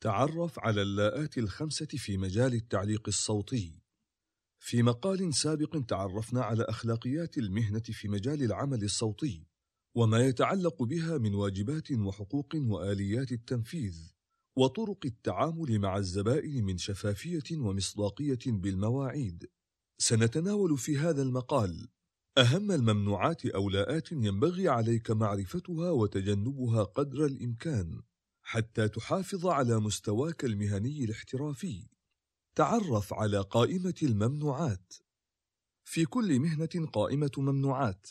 تعرف على اللاءات الخمسة في مجال التعليق الصوتي. في مقال سابق تعرفنا على أخلاقيات المهنة في مجال العمل الصوتي، وما يتعلق بها من واجبات وحقوق وآليات التنفيذ، وطرق التعامل مع الزبائن من شفافية ومصداقية بالمواعيد. سنتناول في هذا المقال أهم الممنوعات أو لاءات ينبغي عليك معرفتها وتجنبها قدر الإمكان حتى تحافظ على مستواك المهني الاحترافي. تعرف على قائمة الممنوعات. في كل مهنة قائمة ممنوعات،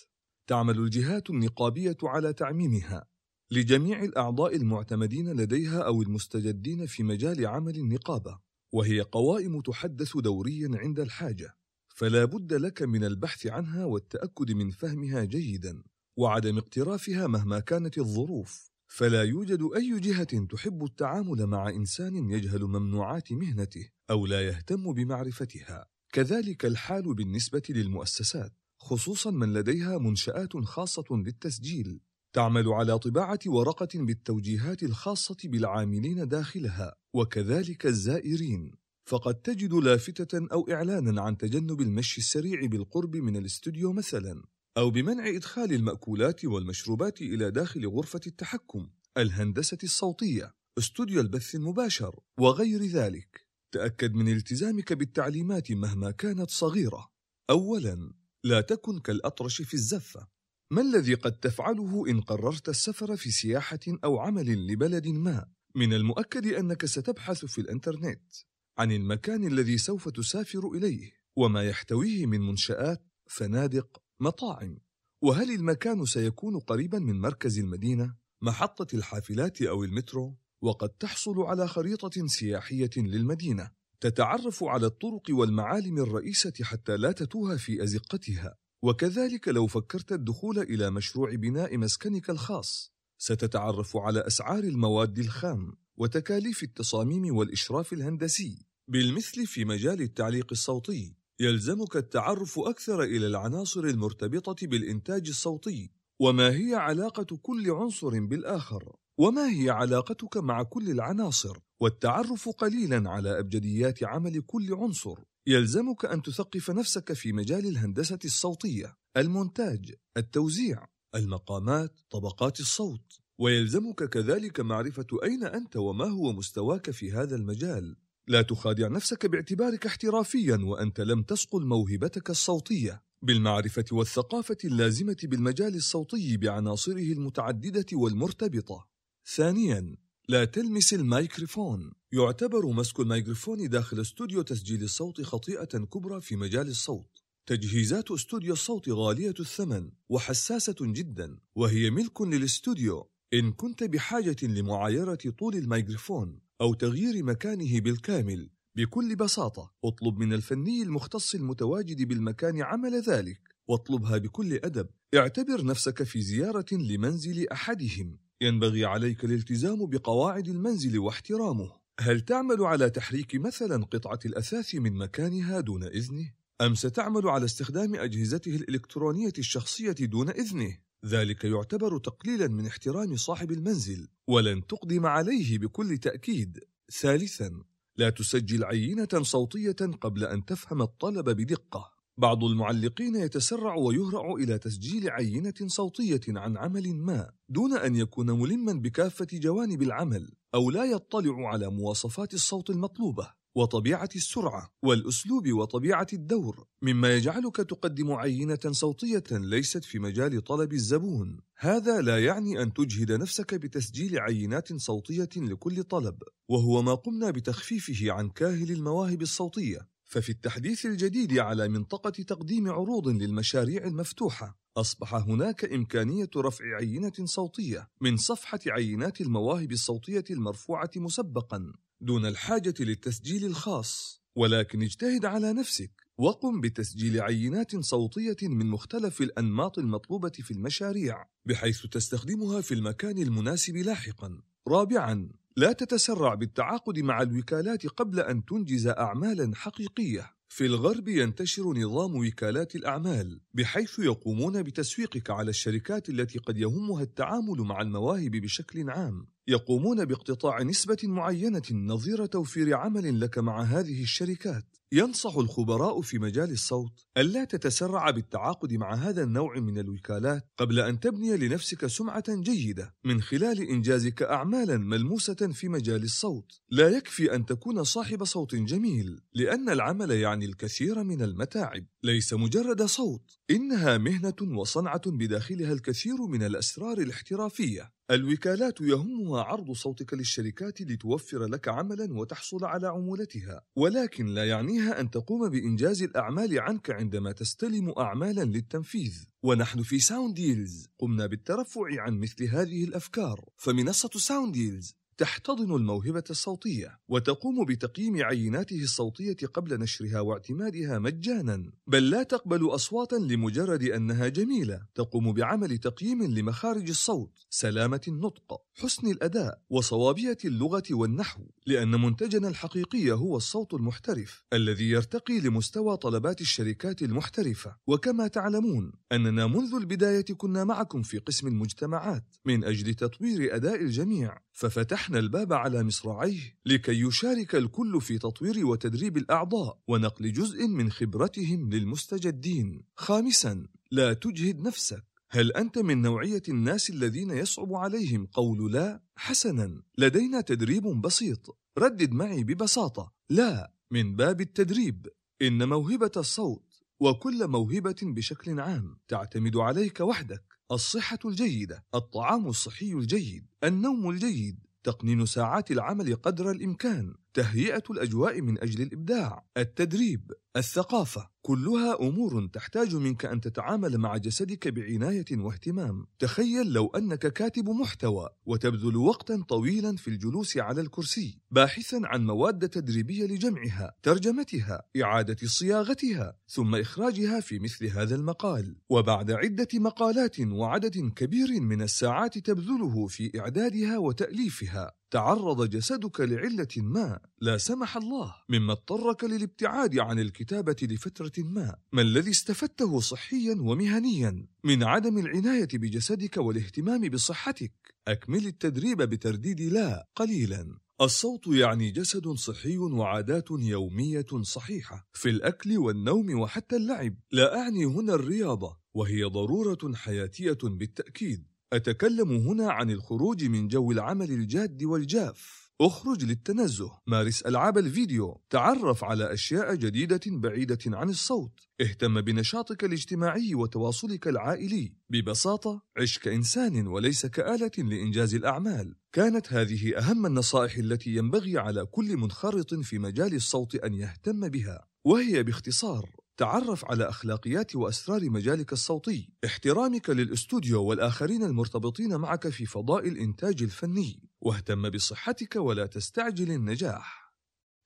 تعمل الجهات النقابية على تعميمها لجميع الأعضاء المعتمدين لديها أو المستجدين في مجال عمل النقابة، وهي قوائم تحدث دوريا عند الحاجة. فلا بد لك من البحث عنها والتأكد من فهمها جيدا وعدم اقترافها مهما كانت الظروف فلا يوجد أي جهة تحب التعامل مع إنسان يجهل ممنوعات مهنته أو لا يهتم بمعرفتها. كذلك الحال بالنسبة للمؤسسات خصوصا من لديها منشآت خاصة للتسجيل تعمل على طباعة ورقة بالتوجيهات الخاصة بالعاملين داخلها وكذلك الزائرين. فقد تجد لافتة أو إعلانا عن تجنب المشي السريع بالقرب من الاستوديو مثلا. أو بمنع إدخال المأكولات والمشروبات إلى داخل غرفة التحكم الهندسة الصوتية استوديو البث المباشر وغير ذلك. تأكد من التزامك بالتعليمات مهما كانت صغيرة. أولا لا تكن كالأطرش في الزفة. ما الذي قد تفعله إن قررت السفر في سياحة أو عمل لبلد ما؟ من المؤكد أنك ستبحث في الإنترنت عن المكان الذي سوف تسافر إليه وما يحتويه من منشآت، فنادق، مطاعم، وهل المكان سيكون قريبا من مركز المدينة، محطة الحافلات أو المترو؟ وقد تحصل على خريطة سياحية للمدينة، تتعرف على الطرق والمعالم الرئيسة حتى لا تتوه في أزقتها، وكذلك لو فكرت الدخول إلى مشروع بناء مسكنك الخاص، ستتعرف على أسعار المواد الخام وتكاليف التصاميم والإشراف الهندسي. بالمثل في مجال التعليق الصوتي. يلزمك التعرف أكثر إلى العناصر المرتبطة بالإنتاج الصوتي وما هي علاقة كل عنصر بالآخر وما هي علاقتك مع كل العناصر والتعرف قليلا على أبجديات عمل كل عنصر. يلزمك أن تثقف نفسك في مجال الهندسة الصوتية المونتاج التوزيع المقامات طبقات الصوت. ويلزمك كذلك معرفة أين أنت وما هو مستواك في هذا المجال. لا تخادع نفسك باعتبارك احترافيا وأنت لم تصقل موهبتك الصوتية بالمعرفة والثقافة اللازمة بالمجال الصوتي بعناصره المتعددة والمرتبطة. ثانيا لا تلمس الميكروفون. يعتبر مسك الميكروفون داخل استوديو تسجيل الصوت خطيئة كبرى في مجال الصوت. تجهيزات استوديو الصوت غالية الثمن وحساسة جدا وهي ملك للاستوديو. إن كنت بحاجة لمعايرة طول الميكروفون أو تغيير مكانه بالكامل بكل بساطة. اطلب من الفني المختص المتواجد بالمكان عمل ذلك. واطلبها بكل أدب. اعتبر نفسك في زيارة لمنزل أحدهم. ينبغي عليك الالتزام بقواعد المنزل واحترامه. هل تعمل على تحريك مثلا قطعة الأثاث من مكانها دون إذنه؟ أم ستعمل على استخدام أجهزته الإلكترونية الشخصية دون إذنه؟ ذلك يعتبر تقليلا من احترام صاحب المنزل ولن تقدم عليه بكل تأكيد. ثالثا لا تسجل عينة صوتية قبل أن تفهم الطلب بدقة. بعض المعلقين يتسرع ويهرع إلى تسجيل عينة صوتية عن عمل ما دون أن يكون ملما بكافة جوانب العمل أو لا يطلع على مواصفات الصوت المطلوبة. وطبيعة السرعة والأسلوب وطبيعة الدور مما يجعلك تقدم عينة صوتية ليست في مجال طلب الزبون. هذا لا يعني أن تجهد نفسك بتسجيل عينات صوتية لكل طلب وهو ما قمنا بتخفيفه عن كاهل المواهب الصوتية. ففي التحديث الجديد على منطقة تقديم عروض للمشاريع المفتوحة أصبح هناك إمكانية رفع عينة صوتية من صفحة عينات المواهب الصوتية المرفوعة مسبقا. دون الحاجة للتسجيل الخاص. ولكن اجتهد على نفسك وقم بتسجيل عينات صوتية من مختلف الأنماط المطلوبة في المشاريع بحيث تستخدمها في المكان المناسب لاحقا. رابعا لا تتسرع بالتعاقد مع الوكالات قبل أن تنجز أعمالا حقيقية. في الغرب ينتشر نظام وكالات الأعمال بحيث يقومون بتسويقك على الشركات التي قد يهمها التعامل مع المواهب بشكل عام. يقومون باقتطاع نسبة معينة نظير توفير عمل لك مع هذه الشركات. ينصح الخبراء في مجال الصوت ألا تتسرع بالتعاقد مع هذا النوع من الوكالات قبل أن تبني لنفسك سمعة جيدة. من خلال إنجازك أعمالا ملموسة في مجال الصوت لا يكفي أن تكون صاحب صوت جميل لأن العمل يعني الكثير من المتاعب. ليس مجرد صوت إنها مهنة وصنعة بداخلها الكثير من الأسرار الاحترافية. الوكالات يهمها عرض صوتك للشركات لتوفر لك عملا وتحصل على عمولتها ولكن لا يعنيها أن تقوم بإنجاز الأعمال عنك عندما تستلم أعمالا للتنفيذ. ونحن في Sound Deals قمنا بالترفع عن مثل هذه الأفكار. فمنصة Sound Deals تحتضن الموهبة الصوتية وتقوم بتقييم عيناته الصوتية قبل نشرها واعتمادها مجانا. بل لا تقبل أصواتا لمجرد أنها جميلة. تقوم بعمل تقييم لمخارج الصوت سلامة النطق حسن الأداء وصوابية اللغة والنحو. لأن منتجنا الحقيقي هو الصوت المحترف الذي يرتقي لمستوى طلبات الشركات المحترفة. وكما تعلمون أننا منذ البداية كنا معكم في قسم المجتمعات من أجل تطوير أداء الجميع. ففتحنا الباب على مصراعيه لكي يشارك الكل في تطوير وتدريب الأعضاء ونقل جزء من خبرتهم للمستجدين. خامسا لا تجهد نفسك. هل أنت من نوعية الناس الذين يصعب عليهم قول لا؟ حسنا لدينا تدريب بسيط. ردد معي ببساطة. لا من باب التدريب. إن موهبة الصوت وكل موهبة بشكل عام تعتمد عليك وحدك. الصحة الجيدة الطعام الصحي الجيد النوم الجيد تقنين ساعات العمل قدر الإمكان. تهيئة الأجواء من أجل الإبداع. التدريب. الثقافة. كلها أمور تحتاج منك أن تتعامل مع جسدك بعناية واهتمام. تخيل لو أنك كاتب محتوى وتبذل وقتا طويلا في الجلوس على الكرسي. باحثا عن مواد تدريبية لجمعها ترجمتها إعادة صياغتها ثم إخراجها في مثل هذا المقال. وبعد عدة مقالات وعدد كبير من الساعات تبذله في إعدادها وتأليفها. تعرض جسدك لعلة ما لا سمح الله مما اضطرك للابتعاد عن الكتابة لفترة ما. ما الذي استفدته صحيا ومهنيا من عدم العناية بجسدك والاهتمام بصحتك؟ أكمل التدريب بترديد لا قليلا. الصوت يعني جسد صحي وعادات يومية صحيحة في الأكل والنوم وحتى اللعب. لا أعني هنا الرياضة وهي ضرورة حياتية بالتأكيد. أتكلم هنا عن الخروج من جو العمل الجاد والجاف. أخرج للتنزه. مارس ألعاب الفيديو. تعرف على أشياء جديدة بعيدة عن الصوت. اهتم بنشاطك الاجتماعي وتواصلك العائلي. ببساطة عش كإنسان وليس كآلة لإنجاز الأعمال. كانت هذه أهم النصائح التي ينبغي على كل منخرط في مجال الصوت أن يهتم بها. وهي باختصار تعرف على أخلاقيات وأسرار مجالك الصوتي. احترامك للأستوديو والآخرين المرتبطين معك في فضاء الإنتاج الفني. واهتم بصحتك ولا تستعجل النجاح.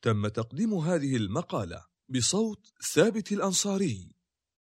تم تقديم هذه المقالة بصوت ثابت الأنصاري.